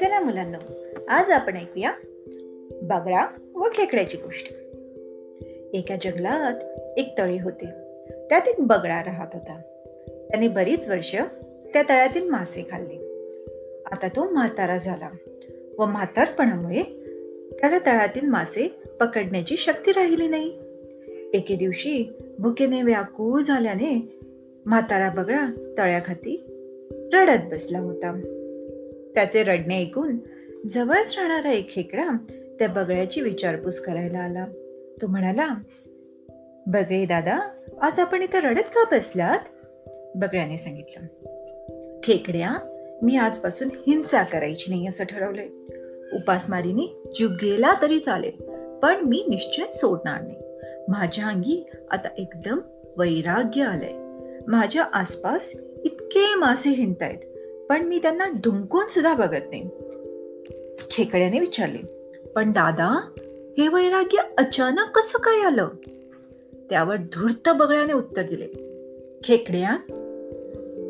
चला मुलांना आज आपण ऐकूया बगळा व खेकड्याची गोष्ट. एका जंगलात एक तळे होते. त्यात एक बगळा राहत होता. त्याने बरीच वर्ष त्या तळ्यातील मासे खाल्ले. आता तो म्हातारा झाला व म्हातारपणामुळे त्याला तळ्यातील मासे पकडण्याची शक्ती राहिली नाही. एके दिवशी भुकेने व्याकुळ झाल्याने म्हातारा बगळा तळ्याखाती रडत बसला होता. त्याचे रडणे ऐकून जवळच राहणारा एक खेकडा त्या बगळ्याची विचारपूस करायला आला. तो म्हणाला बगळे दादा आज आपण इथं रडत का बसलात? बगळ्याने सांगितलं खेकड्या मी आजपासून हिंसा करायची नाही असं ठरवलंय. उपासमारीने जीव गेला तरी चालेल पण मी निश्चय सोडणार नाही. माझ्या अंगी आता एकदम वैराग्य आलंय. माझ्या आसपास इतके मासे हिंडतायत. पण मी त्यांना ढुंकून सुद्धा बघत नाही. खेकड्याने विचारले पण दादा हे वैराग्य अचानक कसं काय आलं? त्यावर धूर्त बगळ्याने उत्तर दिले खेकड्या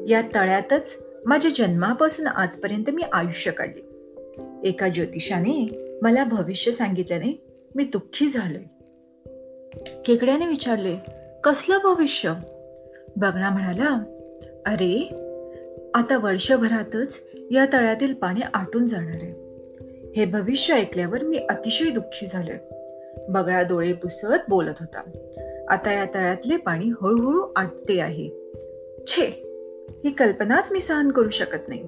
या तळ्यातच माझ्या जन्मापासून आजपर्यंत मी आयुष्य काढले. एका ज्योतिषाने मला भविष्य सांगितल्याने मी दुःखी झालोय. खेकड्याने विचारले कसलं भविष्य? बगळा म्हणाला अरे आता वर्षभरातच या तळ्यातील पाणी आटून जाणार आहे. हे भविष्य ऐकल्यावर मी अतिशय दुःखी झालोय. बगळा डोळे पुसत बोलत होता. आता या तळ्यातले पाणी हळूहळू आटते आहे. छे! ही कल्पनाच मी सहन करू शकत नाही.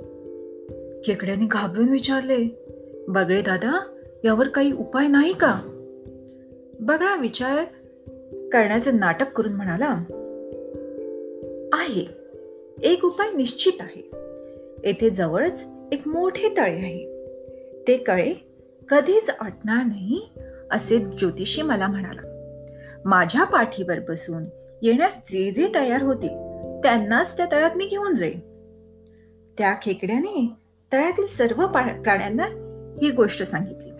खेकड्याने घाबरून विचारले बगळे दादा यावर काही उपाय नाही का? बगळा विचार करण्याचे नाटक करून म्हणाला आहे. एक उपाय निश्चित आहे. येथे जवळच एक मोठे तळे आहे. ते कळे कधीच आटणार नाही असे ज्योतिषी मला म्हणाला. माझ्या पाठीवर बसून येण्यास जे जे तयार होतील त्यांनाच त्या तळ्यात मी घेऊन जाईन. त्या खेकड्याने तळ्यातील सर्व प्राण्यांना ही गोष्ट सांगितली.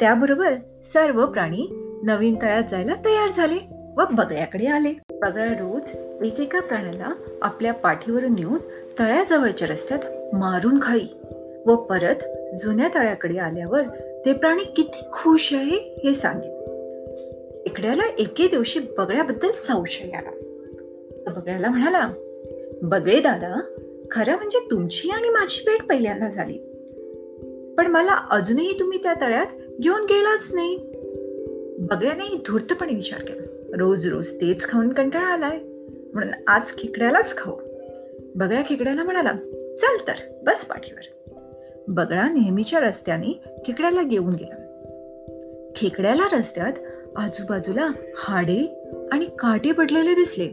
त्याबरोबर सर्व प्राणी नवीन तळ्यात जायला तयार झाले व बगळ्याकडे आले. बगळा रोज एकेका प्राण्याला आपल्या पाठीवरून नेऊन तळ्याजवळच्या रस्त्यात मारून खाई व परत जुन्या तळ्याकडे आल्यावर ते प्राणी किती खुश आहे हे सांगेल इकड्याला एके दिवशी बगळ्याबद्दल संशय आला. बगळ्याला म्हणाला बगळे दादा खरं म्हणजे तुमची आणि माझी भेट पहिल्यांदा झाली. पण मला अजूनही तुम्ही त्या तळ्यात घेऊन गेलाच नाही. बगळ्याने धूर्तपणे विचार केला. रोज रोज तेच खाऊन कंटाळा आलाय. म्हणून आज खेकड्यालाच खाऊ. बगळ्या खेकड्याला म्हणाला चल तर बस पाठीवर. बगळा नेहमीच्या रस्त्याने खेकड्याला घेऊन गेला. खेकड्याला रस्त्यात आजूबाजूला हाडे आणि काटे पडलेले दिसले.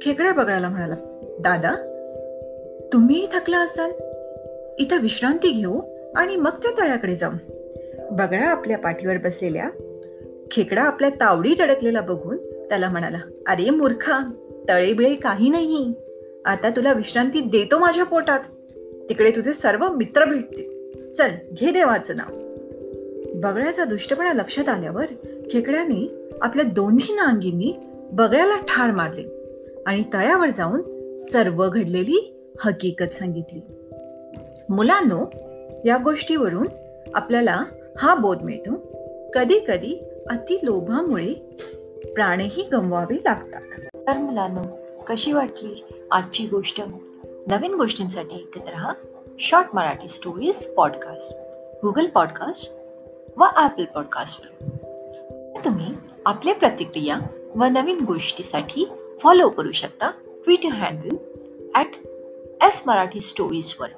खेकड्या बगळ्याला म्हणाला दादा तुम्ही थकला असाल. इथं विश्रांती घेऊ आणि मग त्या तळ्याकडे जाऊ. बगळा आपल्या पाठीवर बसलेल्या खेकडा आपल्या तावडीत अडकलेला बघून त्याला म्हणाला अरे मूर्खा तळेबिळे काही नाही. आता तुला विश्रांती देतो माझ्या पोटात. तिकडे तुझे सर्व मित्र भेटतील. चल घे देवाचं नाव. बगळ्याचा दुष्टपणा लक्षात आल्यावर खेकड्याने आपल्या दोन्ही नांगींनी बगळ्याला ठार मारले आणि तळ्यावर जाऊन सर्व घडलेली हकीकत सांगितली. मुलांनो या गोष्टीवरून आपल्याला हा बोध मिळतो. कधी कधी अतिलोभामुळे प्राणही गमवावे लागतात. तर मुलांनो कशी वाटली आजची गोष्ट? नवीन गोष्टींसाठी ऐकत रहा short Marathi stories podcast Google podcast व ॲपल पॉडकास्टवर तुम्ही आपल्या प्रतिक्रिया व नवीन गोष्टीसाठी फॉलो करू शकता Twitter handle at S Marathi स्टोरीजवर